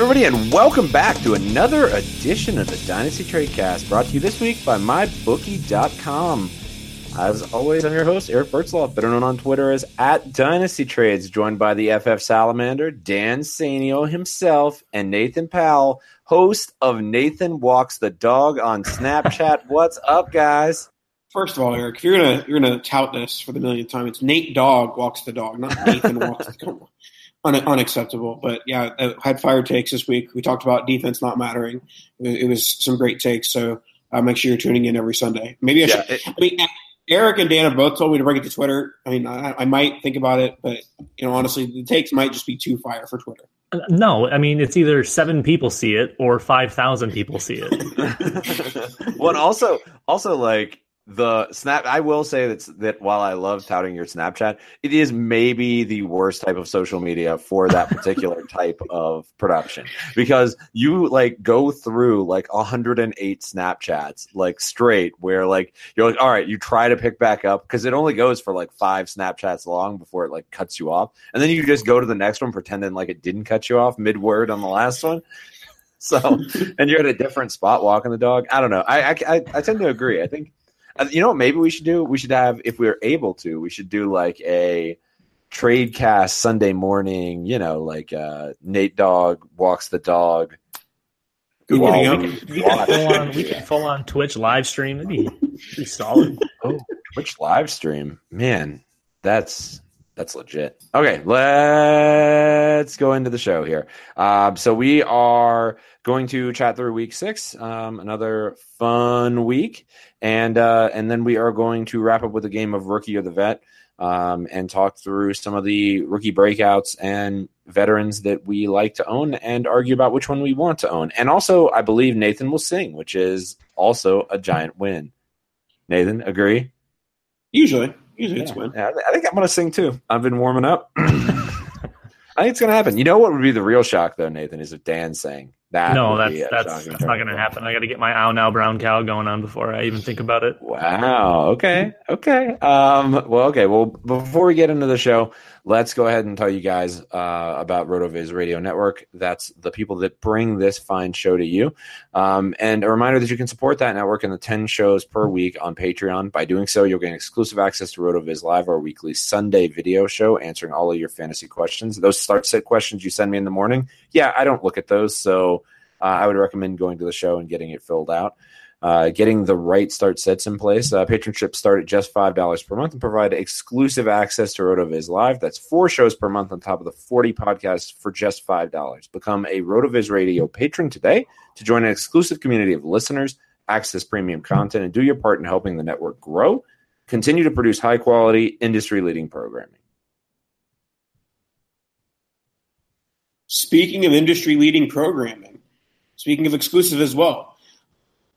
everybody, and welcome back to another edition of the Dynasty Tradecast, brought to you this week by MyBookie.com. As always, I'm your host, Eric Bertzloff, better known on Twitter as at Dynasty Trades, joined by the FF Salamander, Dan Sanio himself, and Nathan Powell, host of Nathan Walks the Dog on Snapchat. What's up, guys? First of all, Eric, if you're gonna you're gonna tout this for the millionth time, it's Nate Dog walks the dog, not Nathan walks the dog. Un- unacceptable. But yeah, I had fire takes this week. We talked about defense not mattering. It was, some great takes. So uh, make sure you're tuning in every Sunday. Maybe I Yeah, should. I mean, Eric and Dan have both told me to bring it to Twitter. I mean, I, I might think about it, but you know, honestly, the takes might just be too fire for Twitter. No, I mean it's either seven people see it or five thousand people see it. well, also, also like the snap. I will say that that while I love touting your Snapchat, it is maybe the worst type of social media for that particular type of production because you like go through like 108 Snapchats like straight, where like you're like, all right, you try to pick back up because it only goes for like five Snapchats long before it like cuts you off, and then you just go to the next one pretending like it didn't cut you off mid word on the last one. So, and you're at a different spot walking the dog. I don't know. I I, I, I tend to agree. I think you know what maybe we should do? We should have if we are able to, we should do like a trade cast Sunday morning, you know, like uh Nate Dog walks the dog. Good getting we could full on, we could full on Twitch live stream. That'd be, be solid. Oh, Twitch live stream. Man, that's that's legit. Okay, let's go into the show here. Um, so we are going to chat through week six, um, another fun week, and uh, and then we are going to wrap up with a game of rookie or the vet, um, and talk through some of the rookie breakouts and veterans that we like to own, and argue about which one we want to own. And also, I believe Nathan will sing, which is also a giant win. Nathan, agree? Usually, usually it's Yeah. win. Yeah, I think I'm going to sing too. I've been warming up. I think it's going to happen. You know what would be the real shock, though, Nathan, is if Dan sang. That no, that's that's that's not going to happen. I got to get my ow now brown cow going on before I even think about it. Wow. Okay. Okay. Um, well, okay. Well, before we get into the show, let's go ahead and tell you guys uh, about RotoViz Radio Network. That's the people that bring this fine show to you. Um, and a reminder that you can support that network in the 10 shows per week on Patreon. By doing so, you'll gain exclusive access to RotoViz Live, our weekly Sunday video show, answering all of your fantasy questions. Those start set questions you send me in the morning. Yeah, I don't look at those. So uh, I would recommend going to the show and getting it filled out. Uh, getting the right start sets in place. Uh, patronships start at just $5 per month and provide exclusive access to RotoViz Live. That's four shows per month on top of the 40 podcasts for just $5. Become a RotoViz Radio patron today to join an exclusive community of listeners, access premium content, and do your part in helping the network grow. Continue to produce high quality, industry leading programming. Speaking of industry leading programming, speaking of exclusive as well,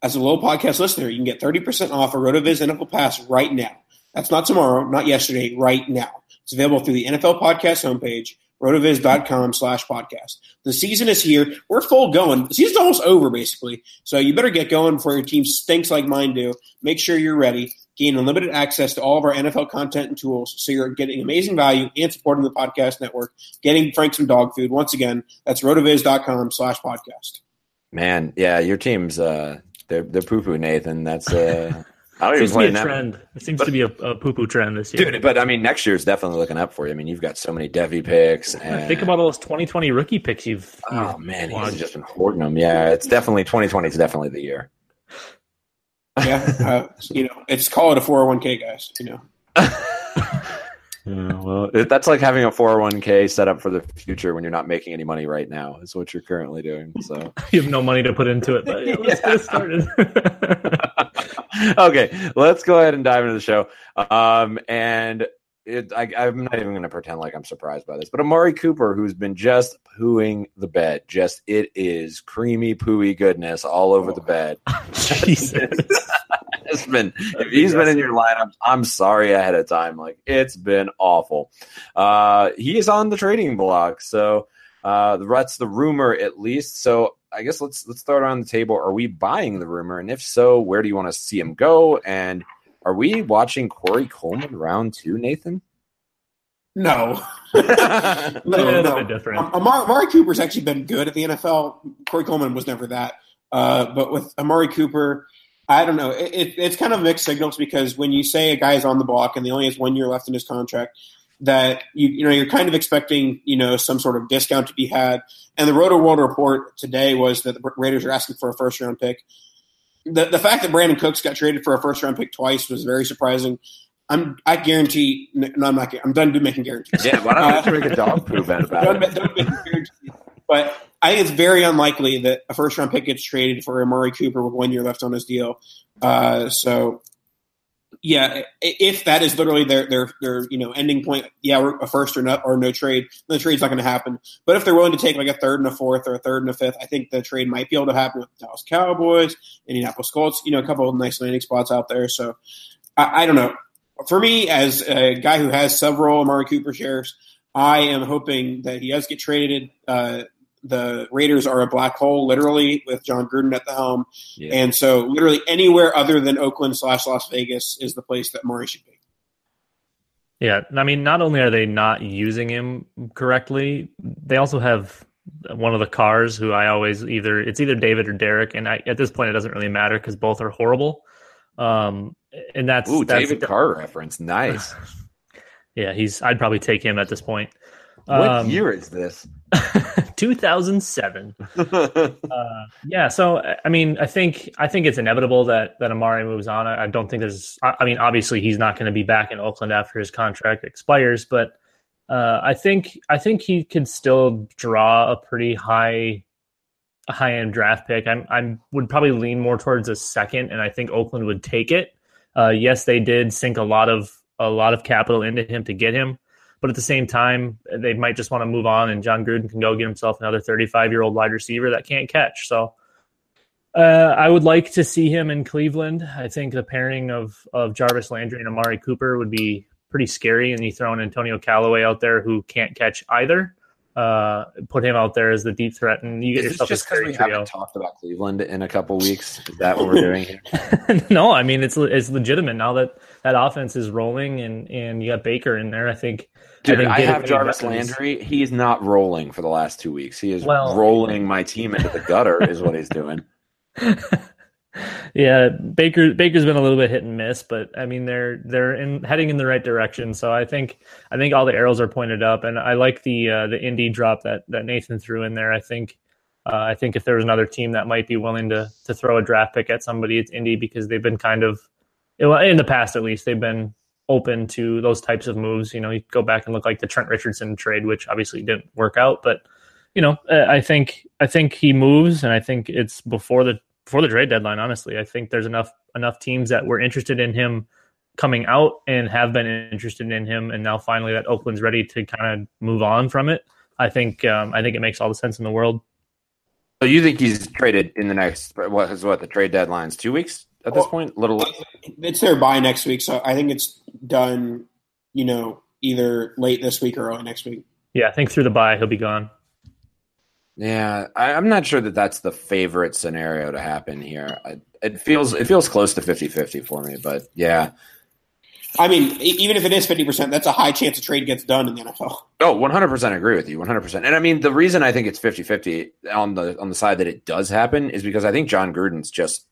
as a low podcast listener, you can get 30% off a RotoViz NFL Pass right now. That's not tomorrow, not yesterday, right now. It's available through the NFL Podcast homepage, rotoviz.com slash podcast. The season is here. We're full going. The season's almost over, basically. So you better get going before your team stinks like mine do. Make sure you're ready. Gain unlimited access to all of our NFL content and tools so you're getting amazing value and supporting the podcast network, getting Frank some dog food. Once again, that's rotoviz.com slash podcast. Man, yeah, your team's uh they're they're poo poo, Nathan. That's uh I don't even Seems to be a that. trend. It seems to be a, a poo poo trend this year. Dude, but I mean, next year's definitely looking up for you. I mean, you've got so many devy picks. And, Think about all those 2020 rookie picks you've. Oh you've man, he's just been hoarding them. Yeah, it's definitely 2020 is definitely the year. Yeah. Uh, you know, it's call it a 401k, guys. You know, Yeah, well, it, that's like having a 401k set up for the future when you're not making any money right now. Is what you're currently doing. So, you have no money to put into it. But yeah, let's get started. okay, let's go ahead and dive into the show. Um, and it, I, I'm not even going to pretend like I'm surprised by this, but Amari Cooper, who's been just pooing the bed, just it is creamy pooey goodness all over the bed. Jesus. It's been if he's been in your lineup, I'm sorry ahead of time. Like it's been awful. Uh, he is on the trading block, so uh, that's the rumor at least. So I guess let's let's throw it on the table. Are we buying the rumor, and if so, where do you want to see him go? And are we watching Corey Coleman round two, Nathan? no. no, no, no. different. Um, Amari, Amari Cooper's actually been good at the NFL. Corey Coleman was never that. Uh, but with Amari Cooper, I don't know. It, it, it's kind of mixed signals because when you say a guy is on the block and he only has one year left in his contract, that you you know you're kind of expecting you know some sort of discount to be had. And the Roto World report today was that the Raiders are asking for a first round pick. The the fact that Brandin Cooks got traded for a first round pick twice was very surprising. I'm I guarantee. No, I'm not. I'm done making guarantees. Yeah, why don't we uh, make a dog bet about it? don't make guarantees. But I think it's very unlikely that a first round pick gets traded for Amari Cooper with one year left on his deal. Uh, so, yeah, if that is literally their their their you know ending point, yeah, a first or no or no trade, the trade's not going to happen. But if they're willing to take like a third and a fourth or a third and a fifth, I think the trade might be able to happen with Dallas Cowboys, Indianapolis Colts. You know, a couple of nice landing spots out there. So, I, I don't know. For me, as a guy who has several Amari Cooper shares, I am hoping that he does get traded. Uh, the Raiders are a black hole, literally, with Jon Gruden at the helm. Yeah. And so, literally, anywhere other than Oakland slash Las Vegas is the place that Murray should be. Yeah, I mean, not only are they not using him correctly, they also have one of the cars who I always either it's either David or Derek, and I, at this point it doesn't really matter because both are horrible. Um, and that's Ooh, that's, David Carr reference. Nice. Yeah, he's. I'd probably take him at this point. What Um, year is this? 2007. Uh, yeah, so I mean, I think I think it's inevitable that that Amari moves on. I, I don't think there's. I, I mean, obviously he's not going to be back in Oakland after his contract expires, but uh, I think I think he could still draw a pretty high high end draft pick. I'm I would probably lean more towards a second, and I think Oakland would take it. Uh, yes, they did sink a lot of a lot of capital into him to get him. But at the same time, they might just want to move on, and Jon Gruden can go get himself another 35 year old wide receiver that can't catch. So uh, I would like to see him in Cleveland. I think the pairing of of Jarvis Landry and Amari Cooper would be pretty scary, and you throw in Antonio Callaway out there who can't catch either. uh, put him out there as the deep threat, and you get yourself just a because scary we trio. haven't talked about Cleveland in a couple weeks? Is that what we're doing here? no, I mean it's it's legitimate now that that offense is rolling and and you got Baker in there. I think. Dude, think I, have Jarvis weapons- Landry. He is not rolling for the last two weeks. He is Well- rolling my team into the gutter, is what he's doing. yeah, Baker Baker's been a little bit hit and miss, but I mean they're they're in heading in the right direction. So I think I think all the arrows are pointed up, and I like the uh, the Indy drop that that Nathan threw in there. I think uh, I think if there was another team that might be willing to to throw a draft pick at somebody, it's Indy because they've been kind of in the past at least they've been open to those types of moves. You know, you go back and look like the Trent Richardson trade, which obviously didn't work out, but you know, I think I think he moves, and I think it's before the before the trade deadline. Honestly, I think there's enough enough teams that were interested in him coming out and have been interested in him, and now finally that Oakland's ready to kind of move on from it. I think um, I think it makes all the sense in the world. So you think he's traded in the next what is what the trade deadline's two weeks at this Well- point? Little It's their bye next week, so I think it's done. You know, either late this week or early next week. Yeah, I think through the bye he'll be gone. Yeah, I, I'm not sure that that's the favorite scenario to happen here. I, it feels it feels close to 50-50 for me, but yeah. I mean, even if it is fifty percent, that's a high chance a trade gets done in the NFL. Oh, 100% agree with you. 100%. And I mean, the reason I think it's 50-50 on the on the side that it does happen is because I think Jon Gruden's just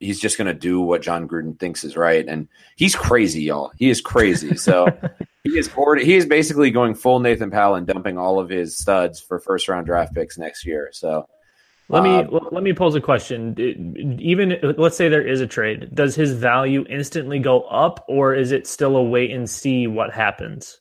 he's just going to do what Jon Gruden thinks is right and he's crazy, y'all. He is crazy. So he is already he is basically going full Nathan Powell and dumping all of his studs for first round draft picks next year. So Let me l- let me pose a question. Even let's say there is a trade, does his value instantly go up, or is it still a wait and see what happens?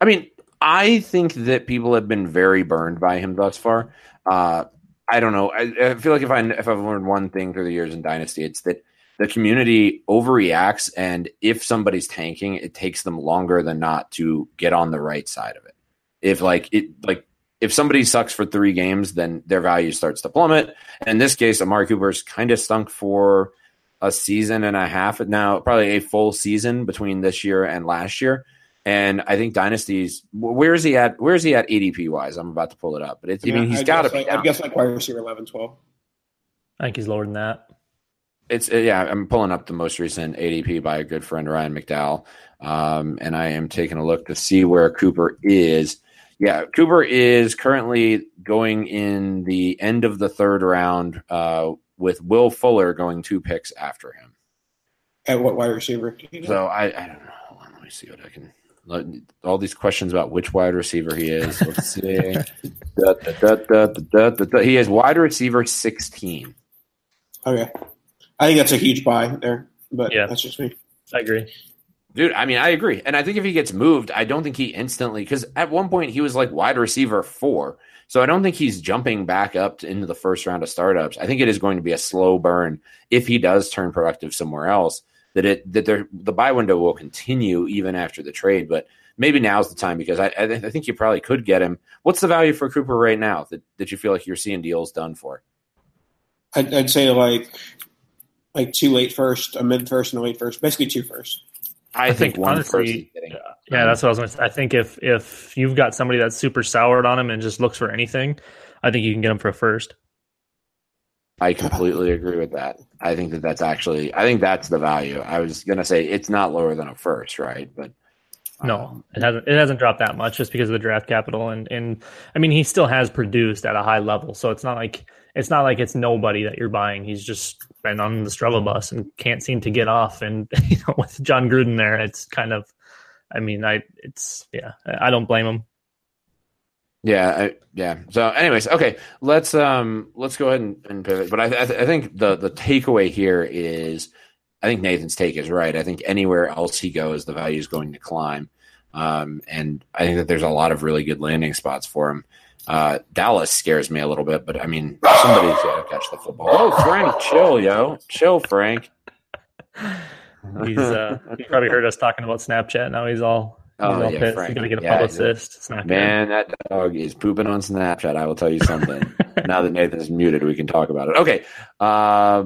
I mean, I think that people have been very burned by him thus far. Uh, I don't know. I, I feel like if I if I've learned one thing through the years in Dynasty, it's that the community overreacts, and if somebody's tanking, it takes them longer than not to get on the right side of it. If like it like if somebody sucks for three games, then their value starts to plummet. And in this case, Amari Cooper's kind of stunk for a season and a half now, probably a full season between this year and last year. And I think dynasties. Where is he at? Where is he at ADP wise? I'm about to pull it up, but it's, I mean, he's I'd got to guess be. Like, down. I'd guess like wide receiver 11, 12. I think he's lower than that. It's uh, yeah. I'm pulling up the most recent ADP by a good friend Ryan McDowell, um, and I am taking a look to see where Cooper is. Yeah, Cooper is currently going in the end of the third round, uh, with Will Fuller going two picks after him. At what wide receiver? Do you know? So I, I don't know. Hold on, let me see what I can. Let- All these questions about which wide receiver he is. Let's see. Da, da, da, da, da, da, da. He is wide receiver 16. okay. I think that's a huge buy there, but Yeah. that's just me. I agree. Dude, I mean, I agree. And I think if he gets moved, I don't think he instantly, because at one point he was like wide receiver four. So I don't think he's jumping back up to, into the first round of startups. I think it is going to be a slow burn if he does turn productive somewhere else. That it that the buy window will continue even after the trade, but maybe now's the time because I I, th- I think you probably could get him. What's the value for Cooper right now that, that you feel like you're seeing deals done for? I'd, I'd say like like two late first, a mid first, and a late first. Basically two first. I, I think, think, one honestly, person getting Yeah, that's what I was going to say. I think if if you've got somebody that's super soured on him and just looks for anything, I think you can get him for a first. I completely agree with that. I think that that's actually, I think that's the value. I was gonna say it's not lower than a first, right? But No, um, it hasn't. It hasn't dropped that much just because of the draft capital, and and I mean he still has produced at a high level, so it's not like it's not like it's nobody that you're buying. He's just been on the struggle bus and can't seem to get off. And you know, with Jon Gruden there, it's kind of, I mean, I it's yeah, I don't blame him. Yeah, I, yeah. So, anyways, okay, let's um let's go ahead and, and pivot. But I, I, th- I think the the takeaway here is, I think Nathan's take is right. I think anywhere else he goes, the value is going to climb. Um, and I think that there's a lot of really good landing spots for him. Uh, Dallas scares me a little bit, but I mean, somebody's got to catch the football. Oh, Frank, chill, yo, chill, Frank. He's uh, he probably heard us talking about Snapchat. Now he's all he's Oh, all yeah, pissed. Frank. He's gonna get a Yeah, publicist. It's not good. Man, that dog is pooping on Snapchat. I will tell you something. now that Nathan's muted, we can talk about it. Okay. Uh,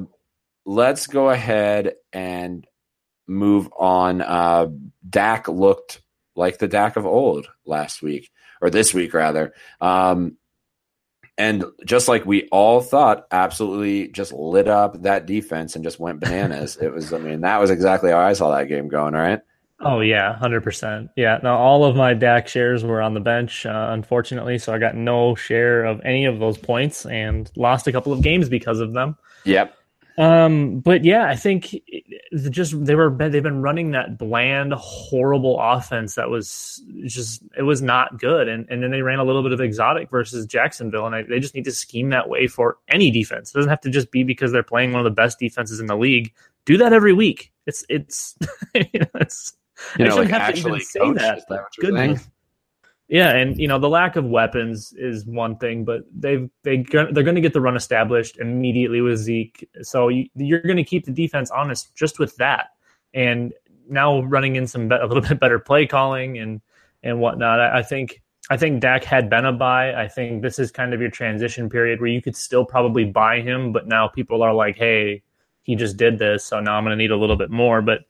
let's go ahead and move on. Uh, Dak looked like the Dak of old last week or this week rather. Um, and just like we all thought, absolutely just lit up that defense and just went bananas. it was, I mean, that was exactly how I saw that game going, right? Oh yeah, hundred percent. Yeah. Now all of my Dak shares were on the bench, uh, unfortunately, so I got no share of any of those points and lost a couple of games because of them. Yep. Um, but yeah, I think it, just they were they've been running that bland, horrible offense that was just it was not good, and and then they ran a little bit of exotic versus Jacksonville, and I, they just need to scheme that way for any defense. It doesn't have to just be because they're playing one of the best defenses in the league. Do that every week. It's it's you know, it's You I know, shouldn't like have to even actually say coach, that what you're Goodness. Yeah, and you know the lack of weapons is one thing, but they've they they're going to get the run established immediately with Zeke, so you, you're going to keep the defense honest just with that. And now running in some be- a little bit better play calling and and whatnot, I, I think I think Dak had been a buy. I think this is kind of your transition period where you could still probably buy him, but now people are like, hey, he just did this, so now I'm going to need a little bit more. But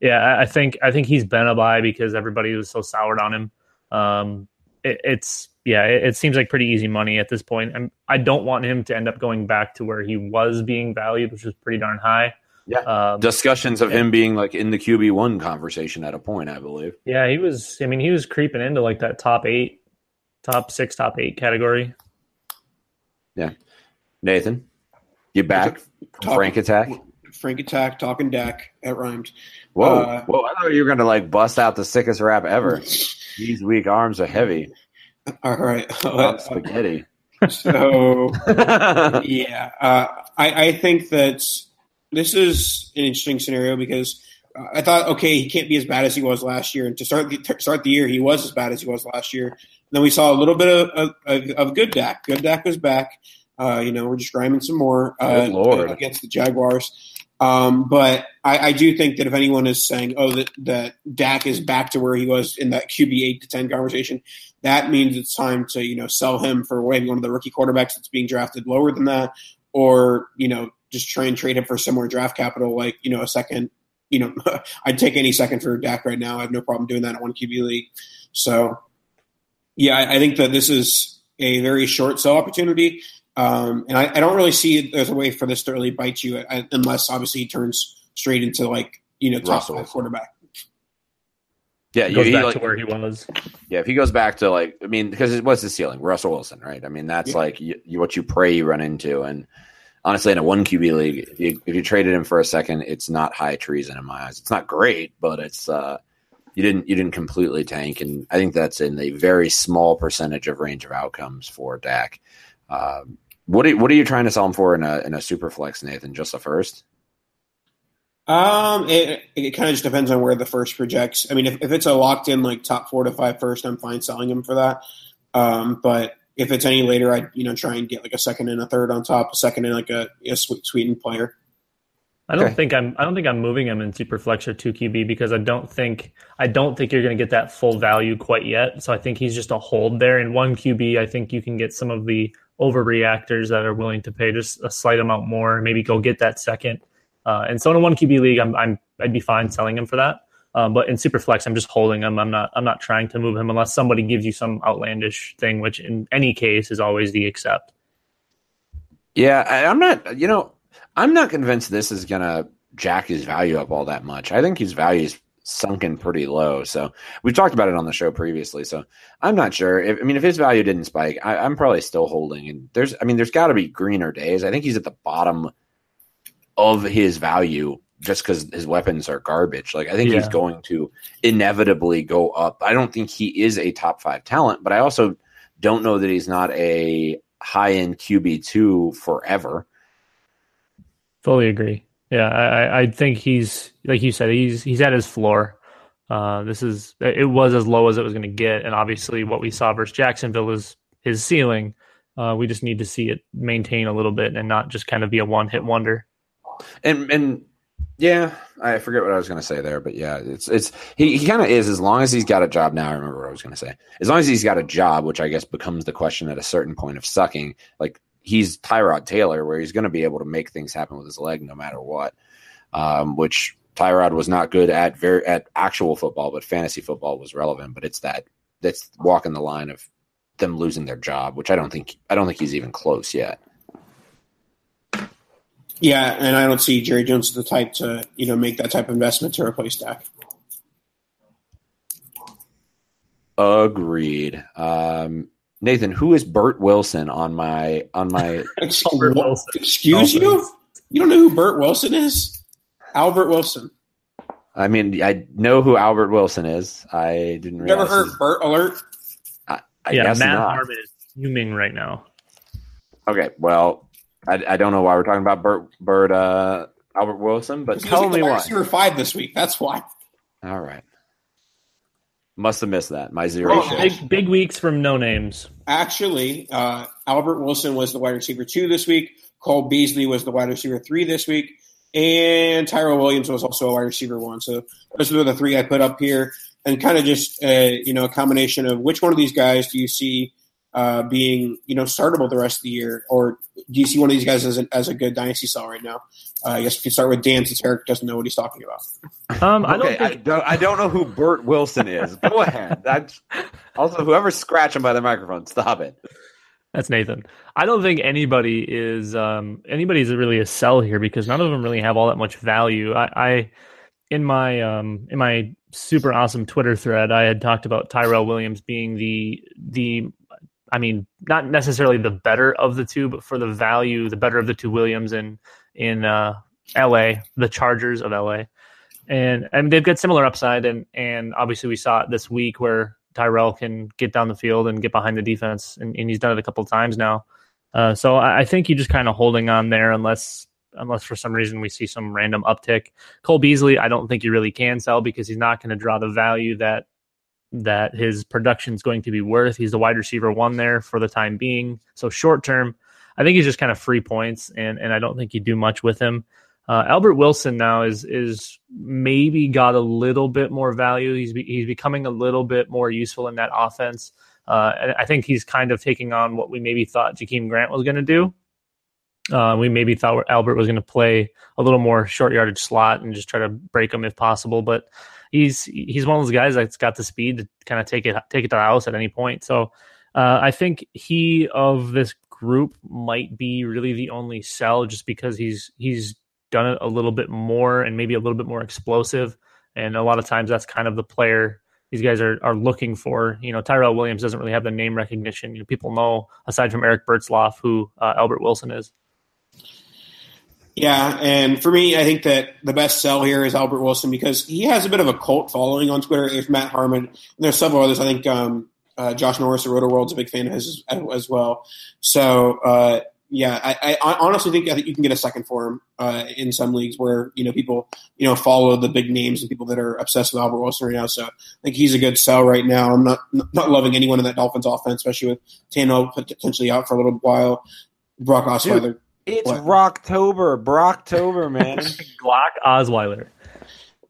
yeah, I, I think I think he's been a buy because everybody was so soured on him. Um, it, it's yeah, it, it seems like pretty easy money at this point. I'm, I don't want him to end up going back to where he was being valued, which was pretty darn high. Yeah. Um, Discussions of him being like in the QB one conversation at a point, I believe. yeah, he was. I mean, he was creeping into like that top eight, top six, top eight category. Yeah, Nathan, you back from Talk- Frank Attack? Frank Attack, talking Dak. That rhymed. Whoa, Uh, whoa! I thought you were gonna like bust out the sickest rap ever. These weak arms are heavy. All right. Spaghetti. so yeah, uh, I, I think that this is an interesting scenario because uh, I thought, okay, he can't be as bad as he was last year, and to start the, to start the year, he was as bad as he was last year. then we saw a little bit of, of, of good Dak. Good Dak was back. Uh, you know, we're just grinding some more uh, against the Jaguars. Um, but I, I do think that if anyone is saying, "Oh, that that Dak is back to where he was in that QB eight to ten conversation," that means it's time to you know sell him for maybe one of the rookie quarterbacks that's being drafted lower than that, or you know just try and trade him for similar draft capital, like you know a second. You know, I'd take any second for Dak right now. I have no problem doing that in one QB league. So, yeah, I, I think that this is a very short sell opportunity. Um, and I, I don't really see there's a way for this to really bite you uh, unless obviously he turns straight into like you know top Russell. five quarterback. Yeah, you, Goes he, back like- to where he was. yeah. If he goes back to like, I mean, because it was the ceiling, Russell Wilson, right? I mean, that's Yeah. like you, you, what you pray you run into. And honestly, in a one QB league, if you, if you traded him for a second, it's not high treason in my eyes. It's not great, but it's uh, you didn't you didn't completely tank, and I think that's in a very small percentage of range of outcomes for Dak. Um, what are, what are you trying to sell him for in a in a super flex, Nathan? Just the first? Um, it, it kind of just depends on where the first projects. I mean, if, if it's a locked in like top four to five first, I'm fine selling him for that. Um, but if it's any later, I'd you know try and get like a second and a third on top, a second and like a, a sweet sweetened player. I don't Okay. think I'm. I don't think I'm moving him in Superflex or two QB because I don't think I don't think you're going to get that full value quite yet. So I think he's just a hold there. In one QB, I think you can get some of the overreactors that are willing to pay just a slight amount more. Maybe go get that second. Uh, and so in a one QB league, I'm, I'm I'd be fine selling him for that. Um, but in Superflex, I'm just holding him. I'm not. I'm not trying to move him unless somebody gives you some outlandish thing, which in any case is always the accept. Yeah, I, I'm not. You know, I'm not convinced this is gonna jack his value up all that much. I think his value is sunken pretty low. So we've talked about it on the show previously. So I'm not sure. If, I mean, if his value didn't spike, I, I'm probably still holding. And there's, I mean, there's got to be greener days. I think he's at the bottom of his value just because his weapons are garbage. Like I think he's going to inevitably go up. I don't think he is a top five talent, but I also don't know that he's not a high end QB two forever. Fully agree. Yeah, I, I- think he's like you said, he's he's at his floor. Uh, this is it was as low as it was going to get, and obviously what we saw versus Jacksonville is his ceiling. Uh, we just need to see it maintain a little bit and not just kind of be a one hit wonder. and and yeah, I forget what I was going to say there, but yeah, it's it's he, he kind of is as long as he's got a job now. I remember what I was going to say. As long as he's got a job, which I guess becomes the question at a certain point of sucking. Like he's Tyrod Taylor, where he's going to be able to make things happen with his leg no matter what. Um, which Tyrod was not good at very at actual football, but fantasy football was relevant. But it's that that's walking the line of them losing their job, which I don't think I don't think he's even close yet. Yeah, and I don't see Jerry Jones as the type to you know make that type of investment to replace Dak. Agreed. Um, Nathan, who is Bert Wilson on my on my? Ex- Albert what? Wilson. Excuse you? You don't know who Bert Wilson is? Albert Wilson. I mean, I know who Albert Wilson is. I didn't You ever heard his- Bert Alert? I, I yeah, guess Matt not. Harmon is fuming right now. Okay, well, I, I don't know why we're talking about Bert Bert uh, Albert Wilson, but He was tell me wide why. receiver five this week. That's why. All right, must have missed that. My zero. Oh. Big big weeks from no names. Actually, uh, Albert Wilson was the wide receiver two this week. Cole Beasley was the wide receiver three this week. And Tyrell Williams was also a wide receiver one. So those are the three I put up here. And kind of just, uh, you know, a combination of which one of these guys do you see uh, being, you know, startable the rest of the year? Or do you see one of these guys as a, as a good dynasty sell right now? Uh, I guess if you start with Dan, since Eric doesn't know what he's talking about. Um, I don't okay, I don't, I don't know who Bert Wilson is. Go ahead. That's, also, whoever's scratching by the microphone, stop it. That's Nathan. I don't think anybody is um, anybody's really a sell here because none of them really have all that much value. I, I in my um, in my super awesome Twitter thread, I had talked about Tyrell Williams being the the I mean, not necessarily the better of the two, but for the value, the better of the two Williams in in uh, L.A., the Chargers of L.A. And and they've got similar upside, and and obviously we saw it this week where Tyrell can get down the field and get behind the defense, and, and he's done it a couple of times now. Uh, so I, I think you're just kind of holding on there unless unless for some reason we see some random uptick. Cole Beasley, I don't think you really can sell because he's not going to draw the value that that his production is going to be worth. He's the wide receiver one there for the time being. So short term, I think he's just kind of free points, and and I don't think you do much with him. Uh, Albert Wilson now is is maybe got a little bit more value. He's be, he's becoming a little bit more useful in that offense. Uh, and I think he's kind of taking on what we maybe thought Jakeem Grant was going to do. Uh, we maybe thought Albert was going to play a little more short yardage slot and just try to break him if possible. But he's he's one of those guys that's got the speed to kind of take it take it to the house at any point. So uh, I think he of this group might be really the only sell just because he's he's done it a little bit more and maybe a little bit more explosive. And a lot of times that's kind of the player these guys are, are looking for. You know, Tyrell Williams doesn't really have the name recognition. You know, people know aside from Eric Bertzloff who uh, Albert Wilson is. Yeah, and for me, I think that the best sell here is Albert Wilson because he has a bit of a cult following on Twitter. If Matt Harmon, and there's several others. I think um, uh, Josh Norris of Roto World's a big fan of his as, as well. So uh, yeah, I, I honestly think I think you can get a second for him uh, in some leagues where you know people you know follow the big names and people that are obsessed with Albert Wilson right now. So I think he's a good sell right now. I'm not not loving anyone in that Dolphins offense, especially with Tano potentially out for a little while. Brock Osweiler. It's What? Rocktober, Brocktober, man. Glock Osweiler.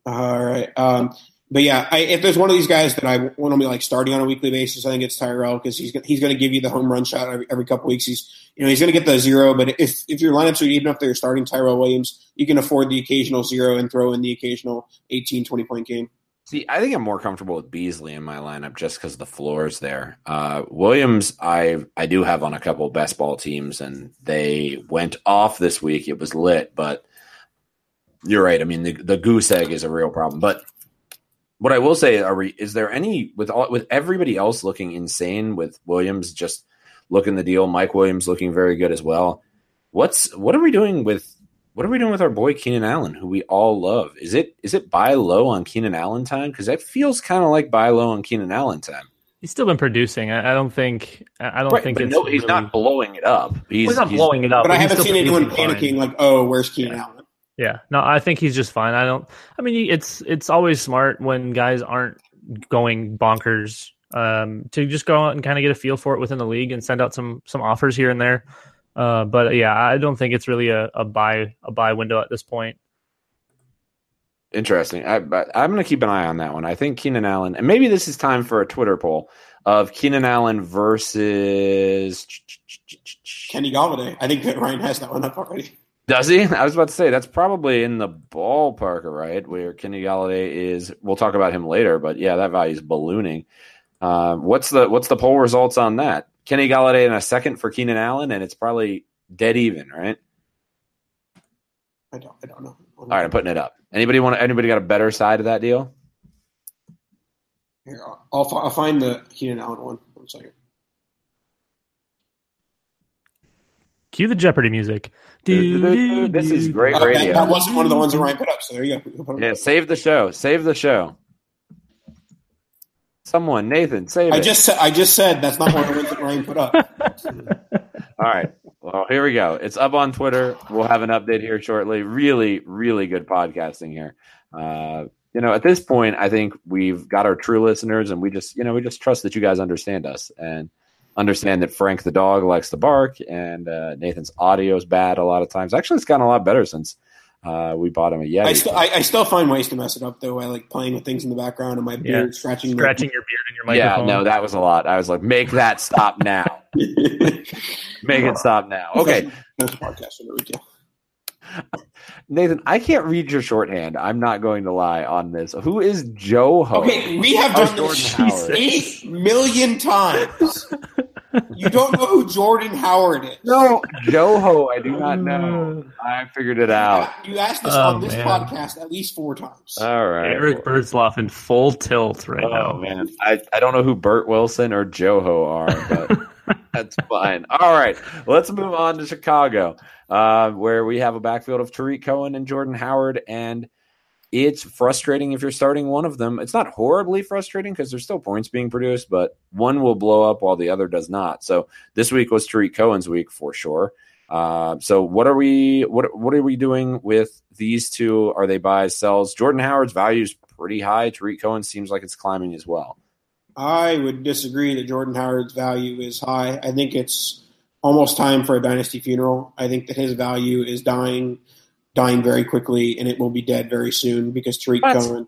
All right. Um, but yeah, I, if there's one of these guys that I want to be like starting on a weekly basis, I think it's Tyrell because he's he's going to give you the home run shot every, every couple weeks. He's you know he's going to get the zero, but if if your lineups are even if they're starting Tyrell Williams, you can afford the occasional zero and throw in the occasional 18, 20 point game. See, I think I'm more comfortable with Beasley in my lineup just because the floor is there. Uh, Williams, I I do have on a couple best ball teams, and they went off this week. It was lit, but you're right. I mean, the, the goose egg is a real problem. But what I will say, are we, is there any with all with everybody else looking insane with Williams just looking the deal? Mike Williams looking very good as well. What's what are we doing with what are we doing with our boy Keenan Allen, who we all love? Is it is it buy low on Keenan Allen time? Because that feels kind of like buy low on Keenan Allen time. He's still been producing. I, I don't think. I I don't Right, think but it's no, he's really- not blowing it up. He's, He's not he's- blowing it up. But I haven't seen anyone panicking fine. like, oh, where's Keenan Yeah. Allen? Yeah, no, I think he's just fine. I don't. I mean, it's it's always smart when guys aren't going bonkers um, to just go out and kind of get a feel for it within the league and send out some some offers here and there. Uh, but yeah, I don't think it's really a, a buy a buy window at this point. Interesting. I, but I'm going to keep an eye on that one. I think Keenan Allen, and maybe this is time for a Twitter poll of Keenan Allen versus. Kenny Golladay. I think that Ryan has that one up already. Does he? I was about to say that's probably in the ballpark, right? Where Kenny Golladay is. We'll talk about him later, but yeah, that value is ballooning. Uh, what's the what's the poll results on that? Kenny Golladay in a second for Keenan Allen, and it's probably dead even, right? I don't. I don't know. All right, I'm putting it up. Anybody want? Anybody got a better side of that deal? Here, I'll, I'll, find the Keenan Allen one. One second. Cue the Jeopardy music. This is great Uh, radio. that wasn't one of the ones that Ryan put up. So there you go. We'll put it Yeah, save the show. Save the show. Someone, Nathan, save I it. just said. I just said that's not one of the ones that Ryan put up. All right. Well, here we go. It's up on Twitter. We'll have an update here shortly. Really, really good podcasting here. Uh, you know, at this point, I think we've got our true listeners, and we just, you know, we just trust that you guys understand us and understand that Frank the dog likes to bark, and uh, Nathan's audio is bad a lot of times. Actually, it's gotten a lot better since uh, we bought him a Yeti. I, still, I, I still find ways to mess it up though. I like playing with things in the background and my beard scratching. the- Scratching your beard in your microphone. yeah, no, that was a lot. I was like, make that stop now. Make it stop now. Okay. That's a podcast. So no big deal. Nathan, I can't read your shorthand. I'm not going to lie on this. Who is Joe Ho? Okay, we have Oh, done this Jordan Howard. eight million times. you don't know who Jordan Howard is. No, Joe Ho. I do not know. Mm. I figured it out. You asked this Oh, on this man. podcast at least four times. All right. Eric Bertzloff in full tilt right Oh now. man, I, I don't know who Bert Wilson or Joe Ho are, but that's fine. All right, let's move on to Chicago, uh, where we have a backfield of Tarik Cohen and Jordan Howard, and it's frustrating if you're starting one of them. It's not horribly frustrating because there's still points being produced, but one will blow up while the other does not. So this week was Tarik Cohen's week for sure. Uh, so what are we what what are we doing with these two? Are they buys sells? Jordan Howard's value is pretty high. Tarik Cohen seems like it's climbing as well. I would disagree that Jordan Howard's value is high. I think it's almost time for a dynasty funeral. I think that his value is dying, dying very quickly, and it will be dead very soon because Tarik What? Cohen.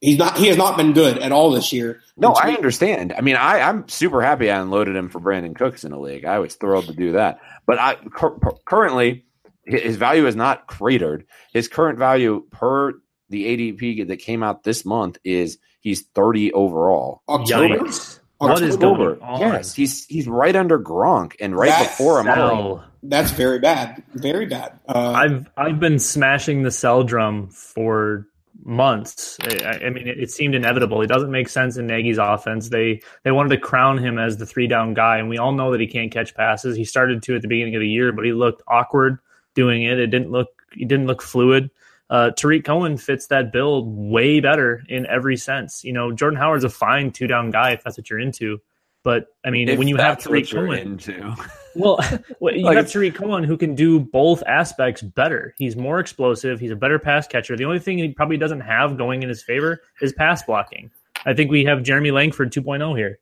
He's not. He has not been good at all this year. No, And I understand. I mean, I, I'm super happy I unloaded him for Brandin Cooks in the league. I was thrilled to do that. But I cur- currently, his value is not cratered. His current value per the ADP that came out this month is he's 30 overall. October. Yikes. What is October. going on? Yes, he's he's right under Gronk and right That's before Amari. Sell. That's very bad. Very bad. Uh, I've I've been smashing the sell drum for months. I, I mean, it, it seemed inevitable. It doesn't make sense in Nagy's offense. They they wanted to crown him as the three down guy, and we all know that he can't catch passes. He started to at the beginning of the year, but he looked awkward doing it. It didn't look he didn't look fluid. Uh, Tarik Cohen fits that build way better in every sense. You know, Jordan Howard's a fine two down guy if that's what you're into. But I mean, If when you have Tarik Cohen, into. well, well, you Like have Tarik Cohen who can do both aspects better. He's more explosive. He's a better pass catcher. The only thing he probably doesn't have going in his favor is pass blocking. I think we have Jeremy Langford 2.0 here.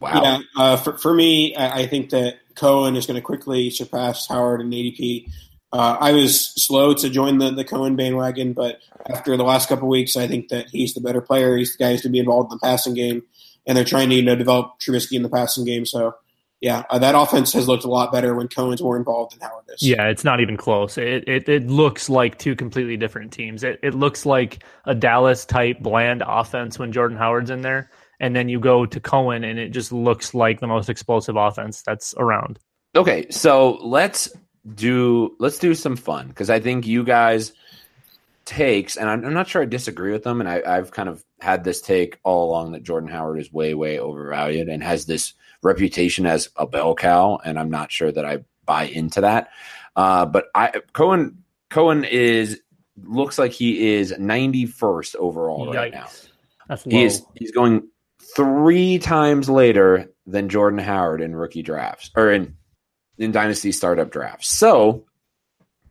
Wow. Yeah, uh, for, for me, I, I think that Cohen is going to quickly surpass Howard in ADP. Uh, I was slow to join the, the Cohen bandwagon, but after the last couple weeks, I think that he's the better player. He's the guy who's to be involved in the passing game, and they're trying to you know develop Trubisky in the passing game. So, yeah, uh, that offense has looked a lot better when Cohen's more involved than Howard is. Yeah, it's not even close. It it, it looks like two completely different teams. It it looks like a Dallas type bland offense when Jordan Howard's in there, and then you go to Cohen and it just looks like the most explosive offense that's around. Okay, so let's do let's do some fun because I think you guys takes, and I'm, I'm not sure I disagree with them, and I, I've kind of had this take all along that Jordan Howard is way way overvalued and has this reputation as a bell cow, and I'm not sure that I buy into that. Uh, but I Cohen Cohen is looks like he is 91st overall right now. Yikes. That's low. He is he's going three times later than Jordan Howard in rookie drafts or in in dynasty startup drafts. So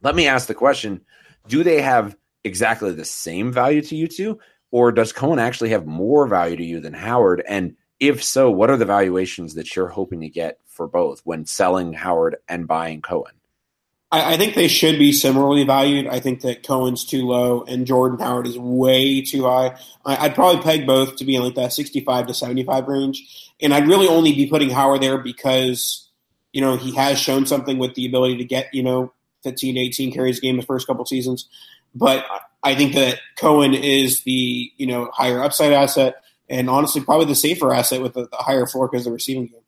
let me ask the question: Do they have exactly the same value to you two, or does Cohen actually have more value to you than Howard? And if so, what are the valuations that you're hoping to get for both when selling Howard and buying Cohen? I, think they should be similarly valued. I think that Cohen's too low and Jordan Howard is way too high. I'd probably peg both to be in like that 65 to 75 range. And I'd really only be putting Howard there because You know, he has shown something with the ability to get, you know, 15 to 18 carries a game the first couple seasons. But I think that Cohen is the, you know, higher upside asset and honestly probably the safer asset with the, the higher floor because of the receiving game.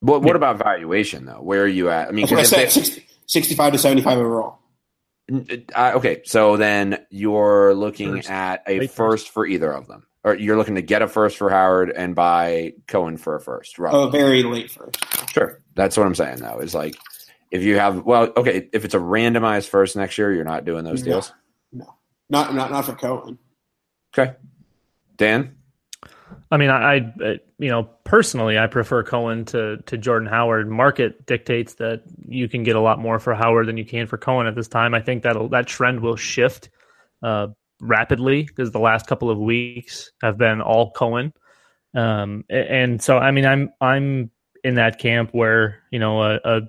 What, what about valuation though? Where are you at? I mean, That's what I 'cause said, they- 60, 65 to 75 overall. Uh, okay, so then you're looking First. at a first for either of them, or you're looking to get a first for Howard and buy Cohen for a first, right? Oh, very late first. Sure, that's what I'm saying though. Is like if you have well, okay, if it's a randomized first next year, you're not doing those No. deals. No, not not not for Cohen. Okay, Dan. I mean, I, I uh, you know personally, I prefer Cohen to to Jordan Howard. Market dictates that you can get a lot more for Howard than you can for Cohen at this time. I think that that trend will shift uh, rapidly because the last couple of weeks have been all Cohen, um, and so I mean, I'm I'm in that camp where you know a, a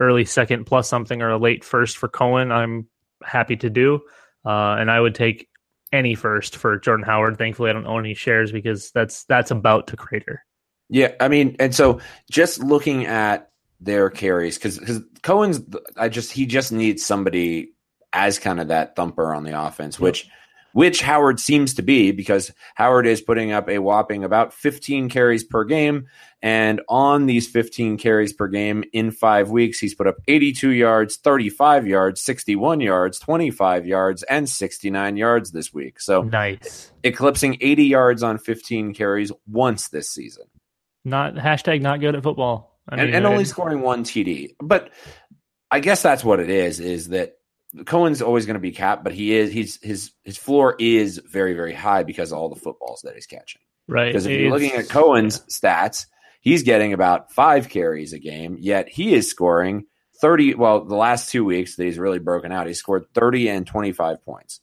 early second plus something or a late first for Cohen. I'm happy to do, uh, and I would take any first for Jordan Howard. Thankfully, I don't own any shares because that's that's about to crater. Yeah, I mean, and so just looking at their carries because because Cohen's, I just he just needs somebody as kind of that thumper on the offense, which which Howard seems to be because Howard is putting up a whopping about 15 carries per game, and on these 15 carries per game in five weeks, he's put up 82 yards, 35 yards, 61 yards, 25 yards, and 69 yards this week. So Nice. eclipsing 80 yards on 15 carries once this season. Not hashtag not good at football. I and, mean, and only scoring one TD. But I guess that's what it is. Is that Cohen's always going to be capped, but he is he's his his floor is very very high because of all the footballs that he's catching. right. Because if you're looking at Cohen's stats, he's getting about five carries a game, yet he is scoring thirty. Well, the last two weeks that he's really broken out, he scored thirty and twenty five points.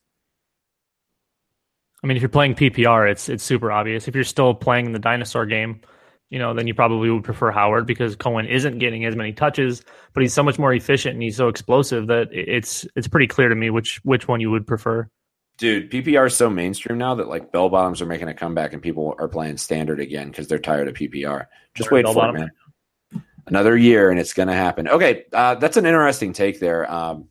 I mean, if you're playing PPR, it's it's super obvious. If you're still playing the dinosaur game, you know, then you probably would prefer Howard because Cohen isn't getting as many touches, but he's so much more efficient and he's so explosive that it's it's pretty clear to me which which one you would prefer. Dude, PPR is so mainstream now that like bell bottoms are making a comeback and people are playing standard again because they're tired of PPR. Just wait for it, man. Another year and it's going to happen. Okay, uh, that's an interesting take there. Um,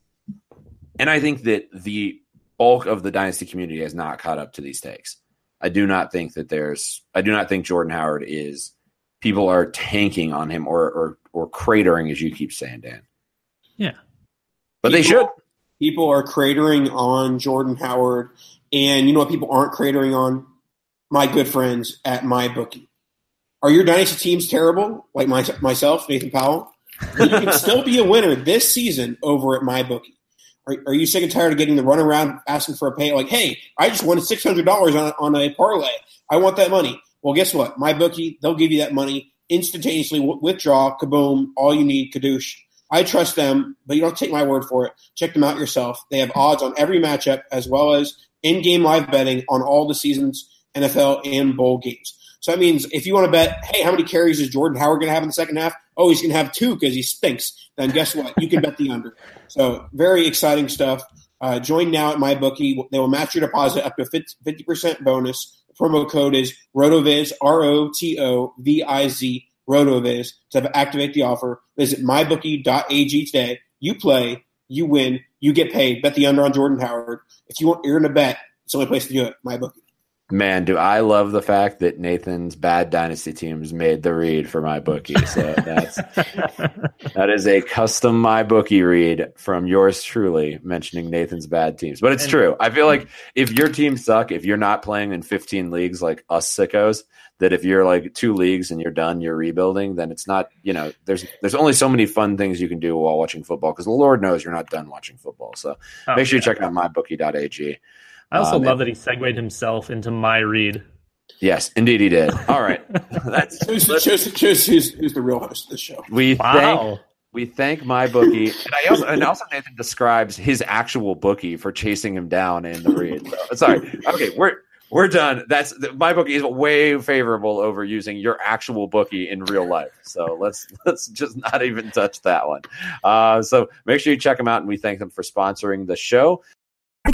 and I think that the bulk of the dynasty community has not caught up to these takes. I do not think that there's. I do not think Jordan Howard is. People are tanking on him or or or cratering, as you keep saying, Dan. Yeah. But they should. People are cratering on Jordan Howard, and you know what? People aren't cratering on my good friends at my bookie. Are your dynasty teams terrible, like my, myself, Nathan Powell? you can still be a winner this season over at my bookie. Are, are you sick and tired of getting the run around asking for a pay? Like, hey, I just won six hundred dollars on on a parlay. I want that money. Well, guess what? My bookie, they'll give you that money instantaneously. Withdraw, kaboom, all you need, kadoosh. I trust them, but you don't take my word for it. Check them out yourself. They have odds on every matchup as well as in-game live betting on all the season's NFL and bowl games. So that means if you want to bet, hey, how many carries is Jordan Howard going to have in the second half? Oh, he's going to have two because he stinks. Then guess what? You can bet the under. So very exciting stuff. Uh, join now at MyBookie. They will match your deposit up to 50, percent bonus. Promo code is RotoViz, R O T O V I Z, RotoViz to activate the offer. Visit mybookie.ag today. You play, you win, you get paid. Bet the under on Jordan Howard. If you want, you're going to bet. It's the only place to do it. MyBookie. Man, do I love the fact that Nathan's bad dynasty teams made the read for my bookie. So that's that is a custom my bookie read from yours truly mentioning Nathan's bad teams. But it's And- true. I feel like hmm. if your teams suck, if you're not playing in 15 leagues like us sickos, that if you're like two leagues and you're done, you're rebuilding, then it's not, you know, there's there's only so many fun things you can do while watching football because the Lord knows you're not done watching football. So Oh, make sure you check out mybookie.ag. I also Um, love that he segued himself into my read. Yes, indeed he did. All right. That's who's, who's the real host of the show. we thank we thank my bookie, and I also and also Nathan describes his actual bookie for chasing him down in the read. So, sorry, okay, we're we're done. That's my bookie is way favorable over using your actual bookie in real life. So let's let's just not even touch that one. Uh, so make sure you check them out, and we thank them for sponsoring the show.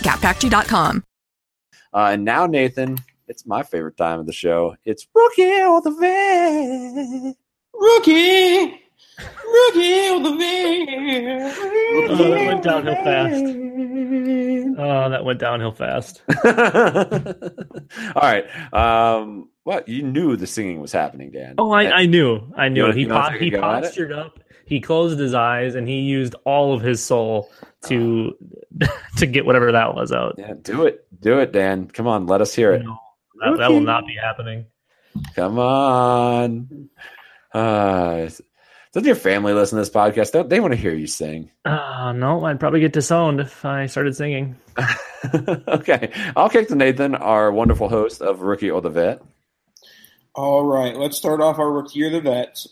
gapfactory.com. Uh, and now, Nathan, it's my favorite time of the show. It's rookie or the vet. Rookie, rookie of the vet. Oh, that went downhill fast. Oh, that went downhill fast. All right. Um, what you knew the singing was happening, Dan? Oh, I, I knew. I knew. wanna- he you wanna po- take a he go it? postured up. He closed his eyes and he used all of his soul to to get whatever that was out. Yeah, do it, do it, Dan. Come on, let us hear it. No, that, that will not be happening. Come on. Uh, doesn't your family listen to this podcast? Don't they want to hear you sing? Uh, no, I'd probably get disowned if I started singing. okay, I'll kick to Nathan, our wonderful host of Rookie or the Vet. All right, let's start off our rookie or the vets.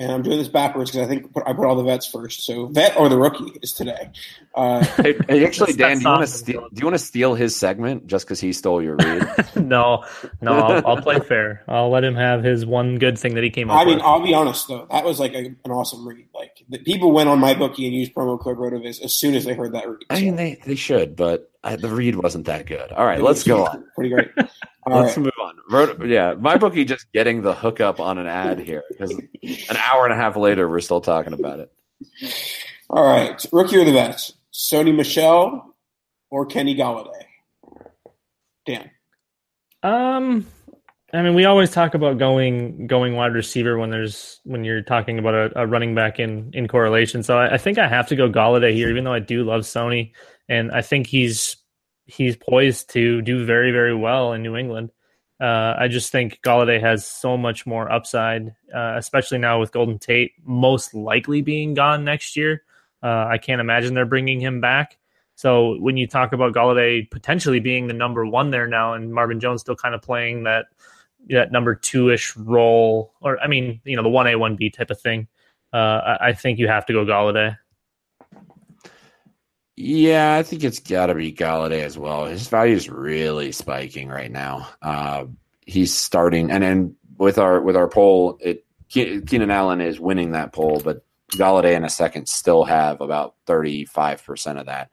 And I'm doing this backwards because I think I put all the vets first. So vet or the rookie is today. Uh, Hey, hey, actually, Dan, do you want to steal? Do you want to steal his segment just because he stole your read? no, no, I'll, I'll play fair. I'll let him have his one good thing that he came up with. I mean, with. I'll be honest though, that was like a, an awesome read. Like the people went on my bookie and used promo code Rotoviz as soon as they heard that read. I mean, they, they should, but I, the read wasn't that good. All right, let's go on. Pretty great. All Let's right. move on. Rot- yeah, my bookie just getting the hookup on an ad here because an hour and a half later we're still talking about it. All right. Rookie or the vets? Sony Michel or Kenny Golladay? Dan. Um, I mean, we always talk about going going wide receiver when there's when you're talking about a, a running back in in correlation. So I, I think I have to go Golladay here, even though I do love Sony, and I think he's he's poised to do very very well in New England. Uh, I just think Golladay has so much more upside, uh, especially now with Golden Tate most likely being gone next year. Uh, I can't imagine they're bringing him back. So when you talk about Golladay potentially being the number one there now, and Marvin Jones still kind of playing that that number two ish role, or I mean, you know, the one A one B type of thing, uh, I, I think you have to go Golladay. Yeah, I think it's got to be Golladay as well. His value is really spiking right now. Uh, he's starting, and then with our with our poll, it Keenan Allen is winning that poll, but Golladay in a second still have about thirty five percent of that.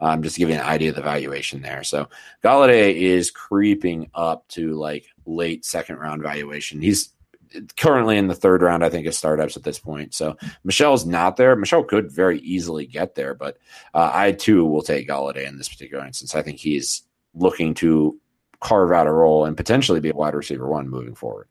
Um, just to give you an idea of the valuation there. So Golladay is creeping up to like late second round valuation. He's currently in the third round, I think, of startups at this point. So Michel's not there. Michel could very easily get there, but uh, I too will take Golladay in this particular instance. I think he's looking to carve out a role and potentially be a wide receiver one moving forward.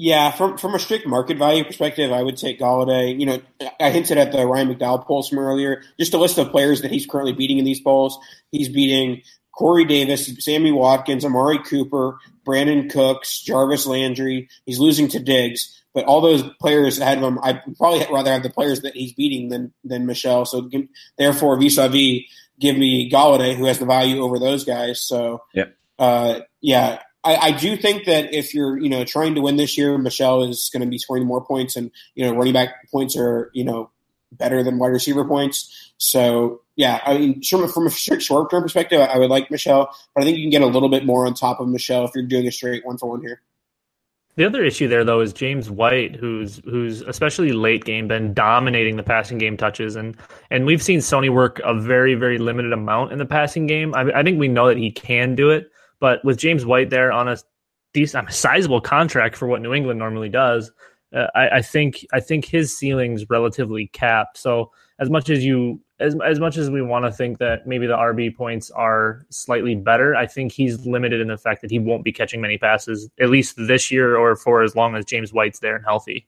Yeah, from from a strict market value perspective, I would take Golladay. You know, I hinted at the Ryan McDowell polls from earlier. Just a list of players that he's currently beating in these polls. He's beating Corey Davis, Sammy Watkins, Amari Cooper, Brandin Cooks, Jarvis Landry. He's losing to Diggs, but all those players ahead of him, I'd probably rather have the players that he's beating than than Michel. So therefore, vis-a-vis, give me Golladay, who has the value over those guys. So Yep. uh, yeah, I, I do think that if you're, you know, trying to win this year, Michel is going to be scoring more points, and you know, running back points are, you know, better than wide receiver points. So yeah, I mean, from a short term perspective, I would like Michel, but I think you can get a little bit more on top of Michel if you're doing a straight one for one here. The other issue there, though, is James White, who's who's especially late game been dominating the passing game touches, and and we've seen Sony work a very very limited amount in the passing game. I, I think we know that he can do it, but with James White there on a decent, a sizable contract for what New England normally does, uh, I, I think I think his ceiling's relatively capped. So as much as you as as much as we want to think that maybe the RB points are slightly better, I think he's limited in the fact that he won't be catching many passes at least this year or for as long as James White's there and healthy.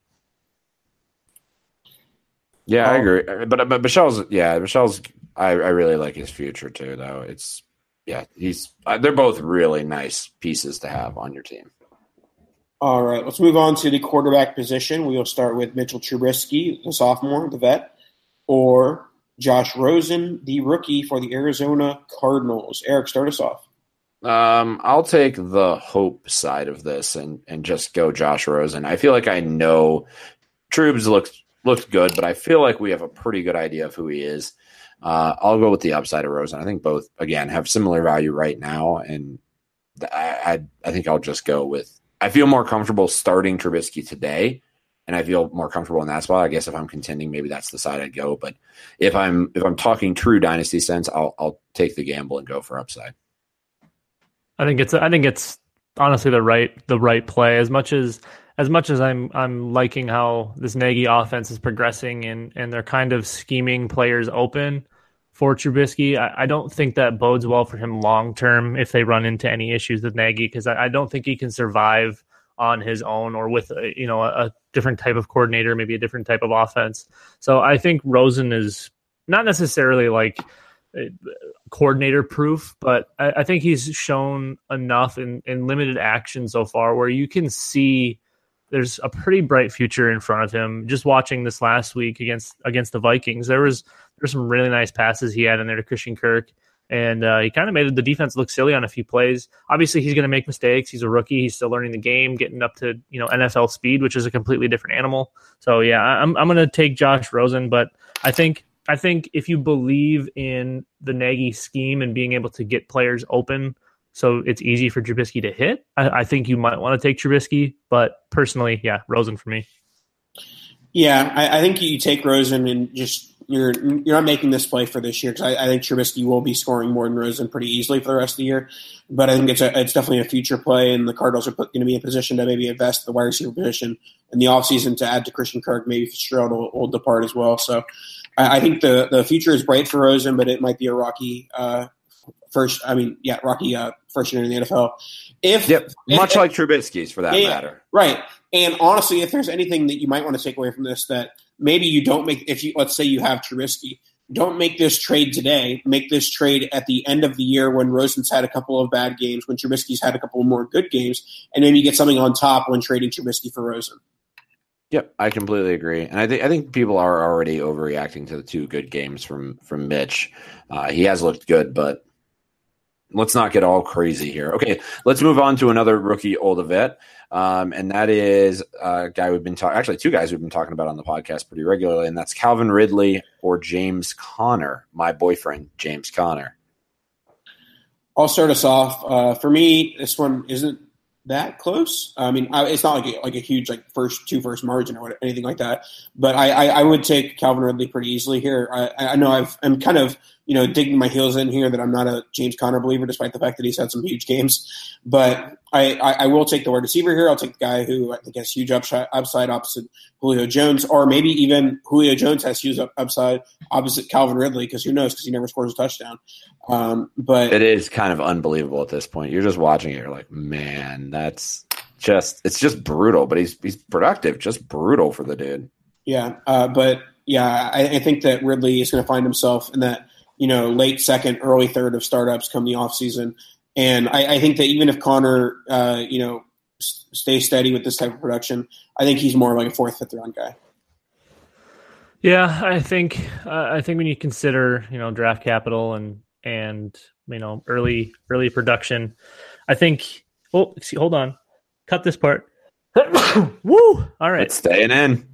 Yeah, I Oh. agree. But but Michel's yeah, Michel's I, I really like his future too though. It's yeah, he's uh, they're both really nice pieces to have on your team. All right, let's move on to the quarterback position. We will start with Mitchell Trubisky, the sophomore, the vet, or Josh Rosen, the rookie for the Arizona Cardinals. Eric, start us off. Um, I'll take the hope side of this and and just go Josh Rosen. I feel like I know Trubes looks looked good, but I feel like we have a pretty good idea of who he is. Uh, I'll go with the upside of Rosen. I think both again have similar value right now, and I, I I think I'll just go with. I feel more comfortable starting Trubisky today, and I feel more comfortable in that spot. I guess if I'm contending, maybe that's the side I'd go. But if I'm if I'm talking true dynasty sense, I'll I'll take the gamble and go for upside. I think it's I think it's honestly the right the right play as much as as much as I'm I'm liking how this Nagy offense is progressing and and they're kind of scheming players open for Trubisky. I, I don't think that bodes well for him long term if they run into any issues with Nagy because I, I, don't think he can survive on his own or with a, you know a, a different type of coordinator, maybe a different type of offense. So I think Rosen is not necessarily like uh, coordinator proof, but I, I, think he's shown enough in, in limited action so far where you can see there's a pretty bright future in front of him. Just watching this last week against against the Vikings, there was there's some really nice passes he had in there to Christian Kirk, and uh, he kind of made the defense look silly on a few plays. Obviously, he's going to make mistakes. He's a rookie. He's still learning the game, getting up to you know NFL speed, which is a completely different animal. So yeah, I'm I'm going to take Josh Rosen, but I think I think if you believe in the Nagy scheme and being able to get players open so it's easy for Trubisky to hit, I, I think you might want to take Trubisky. But personally, yeah, Rosen for me. Yeah, I, I think you take Rosen and just you're you're not making this play for this year because I, I, think Trubisky will be scoring more than Rosen pretty easily for the rest of the year. But I think it's a, it's definitely a future play, and the Cardinals are going to be in a position to maybe invest the wide receiver position in the offseason to add to Christian Kirk. Maybe Fitzgerald will, will depart as well. So I, I, think the the future is bright for Rosen, but it might be a rocky uh, first. I mean, yeah, rocky uh, first year in the NFL. If yep, much if, like Trubisky's for that yeah, matter, right? And honestly, if there's anything that you might want to take away from this, that maybe you don't make. If you let's say you have Trubisky, don't make this trade today. Make this trade at the end of the year when Rosen's had a couple of bad games, when Trubisky's had a couple more good games, and maybe you get something on top when trading Trubisky for Rosen. Yep, I completely agree, and I think I think people are already overreacting to the two good games from from Mitch. Uh, he has looked good, but let's not get all crazy here. Okay, let's move on to another rookie old vet, um, and that is a guy we've been talking. Actually, two guys we've been talking about on the podcast pretty regularly, and that's Calvin Ridley or James Conner, my boyfriend James Conner. I'll start us off. Uh, for me, this one isn't that close. I mean, I, it's not like a, like a huge like first two first margin or anything like that. But I, I, I would take Calvin Ridley pretty easily here. I, I know I've I'm kind of you know, digging my heels in here that I'm not a James Conner believer, despite the fact that he's had some huge games. But I, I, I will take the wide receiver here. I'll take the guy who I think has huge upside, upside opposite Julio Jones, or maybe even Julio Jones has huge upside opposite Calvin Ridley, because who knows, because he never scores a touchdown. Um, but it is kind of unbelievable at this point. You're just watching it, you're like, man, that's just it's just brutal. But he's he's productive, just brutal for the dude. Yeah, uh, but yeah, I, I think that Ridley is going to find himself in that you know, late second, early third of startups come the off season. And I, I think that even if Conner, uh, you know, s- stays steady with this type of production, I think he's more like a fourth, fifth round guy. Yeah, I think uh, I think when you consider you know draft capital and and you know early early production, I think. Oh, see, hold on, cut this part. Woo! All right, it's staying in.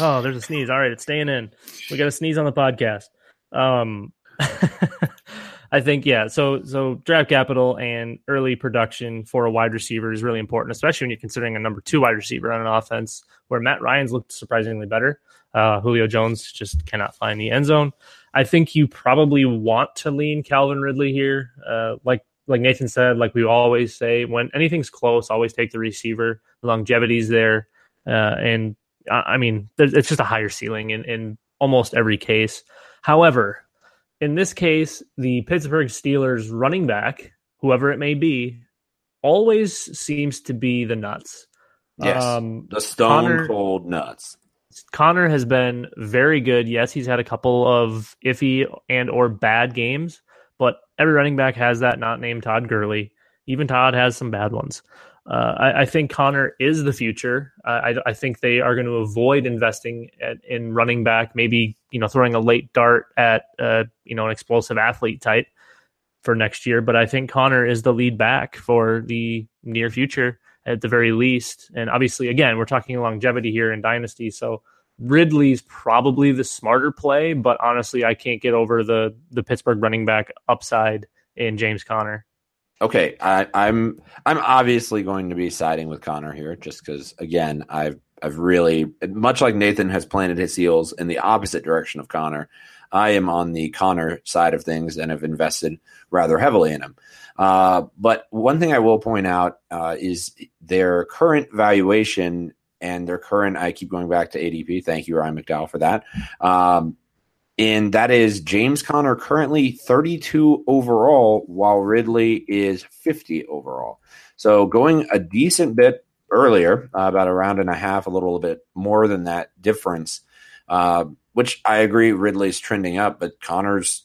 Oh, there's a sneeze. All right, it's staying in. We got a sneeze on the podcast. Um, I think yeah. So so draft capital and early production for a wide receiver is really important, especially when you're considering a number two wide receiver on an offense where Matt Ryan's looked surprisingly better. Uh, Julio Jones just cannot find the end zone. I think you probably want to lean Calvin Ridley here. Uh, like like Nathan said, like we always say, when anything's close, always take the receiver. The longevity's there, uh, and I mean, it's just a higher ceiling in in almost every case. However, in this case, the Pittsburgh Steelers running back, whoever it may be, always seems to be the nuts. Yes, um, the stone Conner, cold nuts. Conner has been very good. Yes, he's had a couple of iffy and or bad games, but every running back has that. Not named Todd Gurley. Even Todd has some bad ones. Uh, I, I, think Conner is the future. I, I, think they are going to avoid investing at, in running back, maybe you know throwing a late dart at uh, you know an explosive athlete type for next year. But I think Conner is the lead back for the near future at the very least. And obviously, again, we're talking longevity here in Dynasty, so Ridley's probably the smarter play. But honestly, I can't get over the the Pittsburgh running back upside in James Conner. Okay, I, I'm I'm obviously going to be siding with Conner here, just because again, I've I've really much like Nathan has planted his heels in the opposite direction of Conner. I am on the Conner side of things and have invested rather heavily in him. Uh, but one thing I will point out uh, is their current valuation and their current. I keep going back to ADP. Thank you, Ryan McDowell, for that. Um, and that is James Conner currently 32 overall, while Ridley is 50 overall. So going a decent bit earlier, uh, about a round and a half, a little bit more than that difference. Uh, which I agree, Ridley's trending up, but Conner's.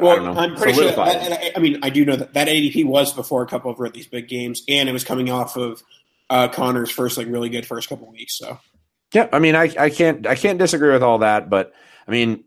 Well, I'm pretty sure. That, I, I mean, I do know that that ADP was before a couple of Ridley's big games, and it was coming off of uh, Conner's first, like, really good first couple of weeks. So, yeah, I mean, I, I can't, I can't disagree with all that, but I mean,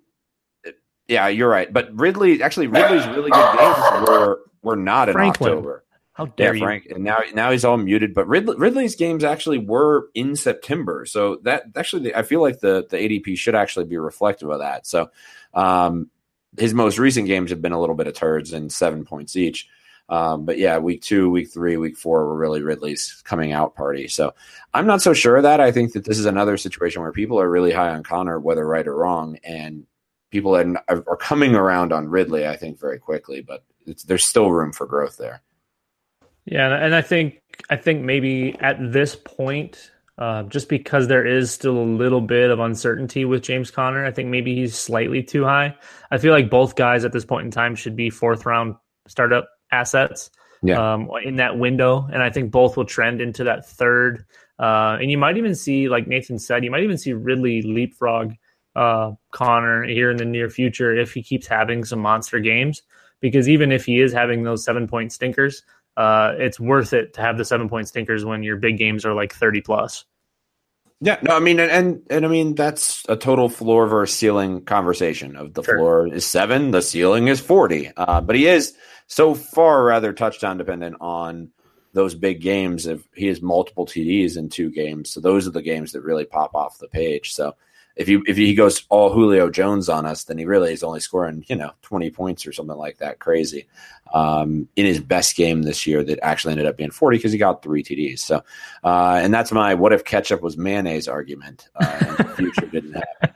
yeah, you're right. But Ridley, actually, Ridley's really good games were were not in Franklin. October. How dare yeah, you? Frank, and now now he's all muted. But Ridley, Ridley's games actually were in September, so that actually I feel like the the ADP should actually be reflective of that. So, um, his most recent games have been a little bit of turds and seven points each. Um, but yeah, week two, week three, week four were really Ridley's coming out party. So I'm not so sure of that. I think that this is another situation where people are really high on Conner, whether right or wrong, and people are, are coming around on Ridley. I think very quickly, but there's still room for growth there. Yeah, and I think I think maybe at this point, uh, just because there is still a little bit of uncertainty with James Conner, I think maybe he's slightly too high. I feel like both guys at this point in time should be fourth round startup assets Yeah. um, in that window, and I think both will trend into that third. Uh, and you might even see, like Nathan said, you might even see Ridley leapfrog uh, Conner here in the near future if he keeps having some monster games. Because even if he is having those seven point stinkers, uh, it's worth it to have the seven point stinkers when your big games are like 30 plus. Yeah, no, I mean, and, and and I mean that's a total floor versus ceiling conversation. Of the Sure. floor is seven, the ceiling is forty. Uh, but he is so far rather touchdown dependent on those big games. If he has multiple TDs in two games, so those are the games that really pop off the page. So if you if he goes all Julio Jones on us, then he really is only scoring you know twenty points or something like that crazy um, in his best game this year that actually ended up being forty because he got three TDs. So uh, and that's my what if ketchup was mayonnaise argument. Uh, and the future didn't happen.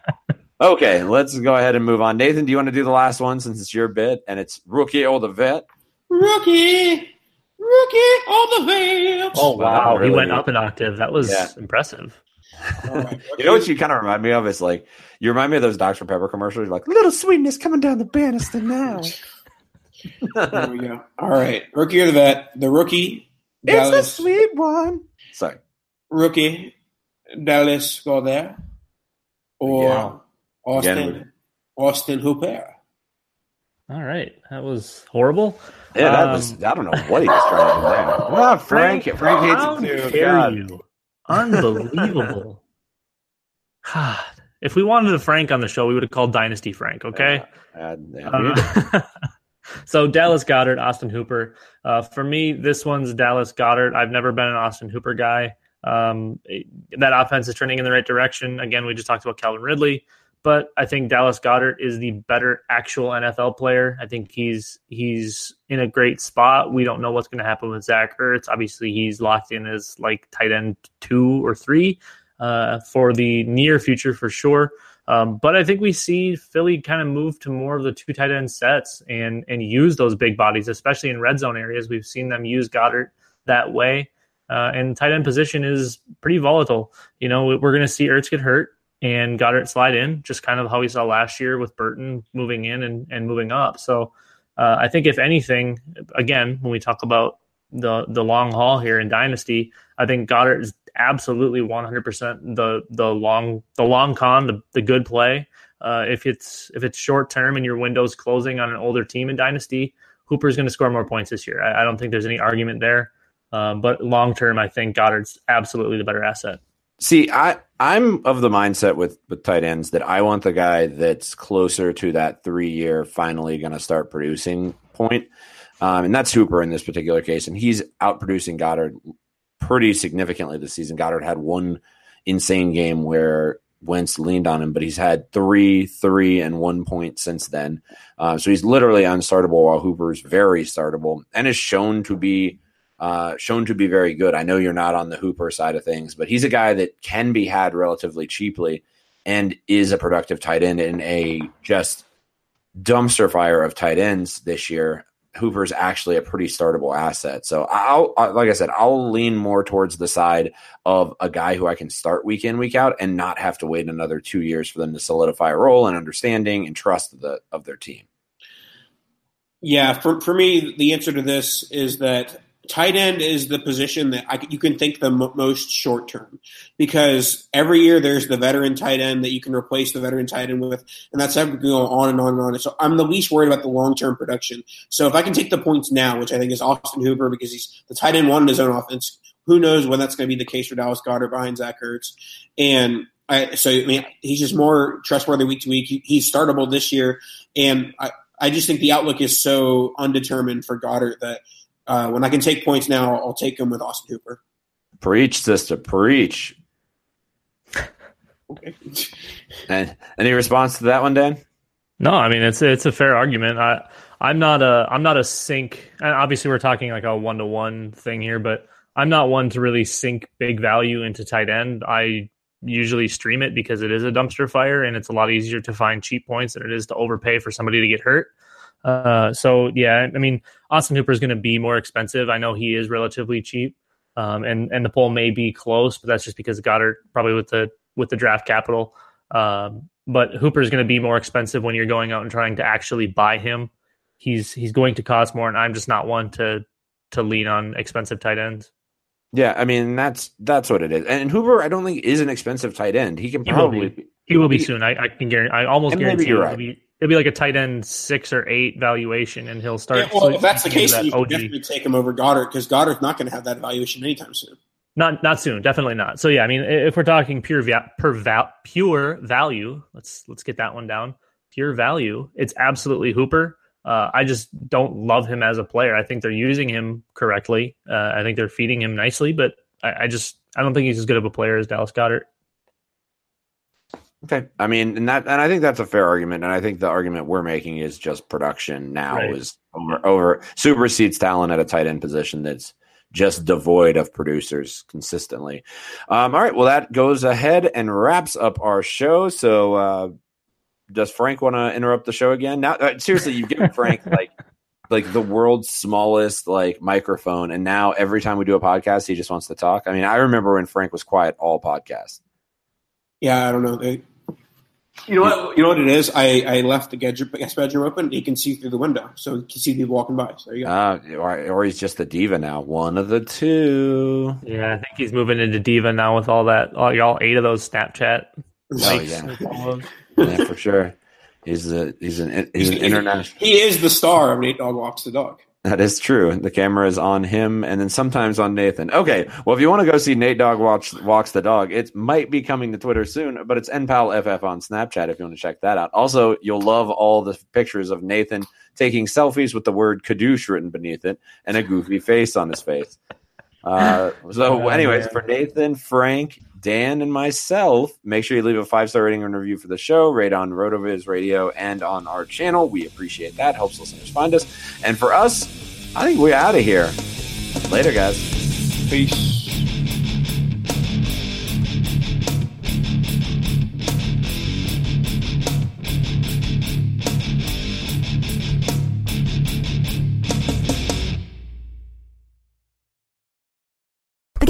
Okay, let's go ahead and move on. Nathan, do you want to do the last one since it's your bit and it's rookie or the vet? rookie, rookie, all the vets. Oh, wow. really- he went up an octave. That was Yeah. impressive. All right, You know what you kind of remind me of is like you remind me of those Dr Pepper commercials. You're like little sweetness coming down the banister now. There we go. All right, rookie or the vet? The rookie, it's a sweet one. Sorry. rookie, Dallas Goedert, or Yeah. Austin Again, Austin Hooper. All right. That was horrible. Yeah, that Um, was I don't know what he was trying to do there. Ah, Frank, Frank, How hates it too. dare God. you? Unbelievable. God. If we wanted a Frank on the show, we would have called Dynasty Frank, okay? Uh. Uh, so Dallas Goedert, Austin Hooper. Uh, for me, this one's Dallas Goedert. I've never been an Austin Hooper guy. Um, that offense is trending in the right direction. Again, we just talked about Calvin Ridley, but I think Dallas Goedert is the better actual NFL player. I think he's he's in a great spot. We don't know what's going to happen with Zach Ertz. Obviously, he's locked in as like tight end two or three uh, for the near future for sure. Um, but I think we see Philly kind of move to more of the two tight end sets and and use those big bodies, especially in red zone areas. We've seen them use Goedert that way. Uh, and tight end position is pretty volatile. You know, we're going to see Ertz get hurt and Goedert slide in, just kind of how we saw last year with Burton moving in and, and moving up. So uh, I think if anything, again, when we talk about the the long haul here in Dynasty, I think Goedert is absolutely 100% the the long the long con, the, the good play. Uh, if it's if it's short term and your window's closing on an older team in Dynasty, Hooper's going to score more points this year. I, I don't think there's any argument there. Um, but long term, I think Goedert's absolutely the better asset. See, I I'm of the mindset with with tight ends that I want the guy that's closer to that three year finally going to start producing point, um, and that's Hooper in this particular case, and he's out producing Goedert pretty significantly this season. Goedert had one insane game where Wentz leaned on him, but he's had three, three, and one point since then. Uh, so he's literally unstartable while Hooper's very startable and is shown to be uh, shown to be very good. I know you're not on the Hooper side of things, but he's a guy that can be had relatively cheaply and is a productive tight end in a just dumpster fire of tight ends this year. Hooper's actually a pretty startable asset. So I'll, like I said, I'll lean more towards the side of a guy who I can start week in, week out, and not have to wait another two years for them to solidify a role and understanding and trust of the of their team. Yeah, for for me, the answer to this is that tight end is the position that I, you can think the most short term because every year there's the veteran tight end that you can replace the veteran tight end with, and that's going on and on and on. So I'm the least worried about the long term production. So if I can take the points now, which I think is Austin Hooper because he's the tight end one in his own offense, who knows when that's going to be the case for Dallas Goedert behind Zach Ertz, and I, so I mean he's just more trustworthy week to week. He, he's startable this year, and I, I just think the outlook is so undetermined for Goedert that uh, when I can take points now, I'll take them with Austin Hooper. Preach, sister, preach. Okay. and any response to that one, Dan? No, I mean it's it's a fair argument. I I'm not a I'm not a sink. And obviously, we're talking like a one to one thing here, but I'm not one to really sink big value into tight end. I usually stream it because it is a dumpster fire and it's a lot easier to find cheap points than it is to overpay for somebody to get hurt. Uh, so yeah, I mean, Austin Hooper is going to be more expensive. I know he is relatively cheap, um, and and the poll may be close, but that's just because Goedert probably with the with the draft capital. Um, but Hooper is going to be more expensive when you're going out and trying to actually buy him. He's he's going to cost more, and I'm just not one to to lean on expensive tight ends. Yeah, I mean that's that's what it is. And Hooper, I don't think is an expensive tight end. He can probably he will be, he will be soon. I, I, can guarantee. I almost guarantee you're right. Be, it'll be like a tight end six or eight valuation, and he'll start. Yeah, well, if that's the case, that you can OG. definitely take him over Goedert because Goedert's not going to have that valuation anytime soon. Not not soon, definitely not. So yeah, I mean, if we're talking pure va- per val- pure value, let's let's get that one down. Pure value, it's absolutely Hooper. Uh, I just don't love him as a player. I think they're using him correctly. Uh, I think they're feeding him nicely, but I, I just I don't think he's as good of a player as Dallas Goedert. Okay, I mean, and that, and I think that's a fair argument, and I think the argument we're making is just production now Right. is over, over supersedes talent at a tight end position that's just devoid of producers consistently. Um, all right, well, that goes ahead and wraps up our show. So, uh, does Frank want to interrupt the show again? Now, uh, seriously, you've given Frank like like the world's smallest like microphone, and now every time we do a podcast, he just wants to talk. I mean, I remember when Frank was quiet all podcast. Yeah, I don't know. They, you know what? You know what it is. I, I left the guest guest bedroom open. He can see through the window, so he can see people walking by. So there you go. Uh, or, or he's just a diva now. One of the two. Yeah, I think he's moving into diva now with all that, all, all eight of those Snapchat. Oh, yeah. with all those. Yeah, for sure. He's a he's an he's an international. He is the star of Nate Dog Walks the Dog. That is true. The camera is on him, and then sometimes on Nathan. Okay, well, if you want to go see Nate Dog watch, walks the dog, it might be coming to Twitter soon, but it's NPALFF on Snapchat if you want to check that out. Also, you'll love all the pictures of Nathan taking selfies with the word "kadoosh" written beneath it and a goofy face on his face. Uh, so, Oh, anyways, for Nathan, Frank, Dan, and myself, make sure you leave a five star rating and review for the show, rate on Rotoviz Radio and on our channel. We appreciate that. Helps listeners find us. And for us, I think we're out of here. Later, guys. Peace.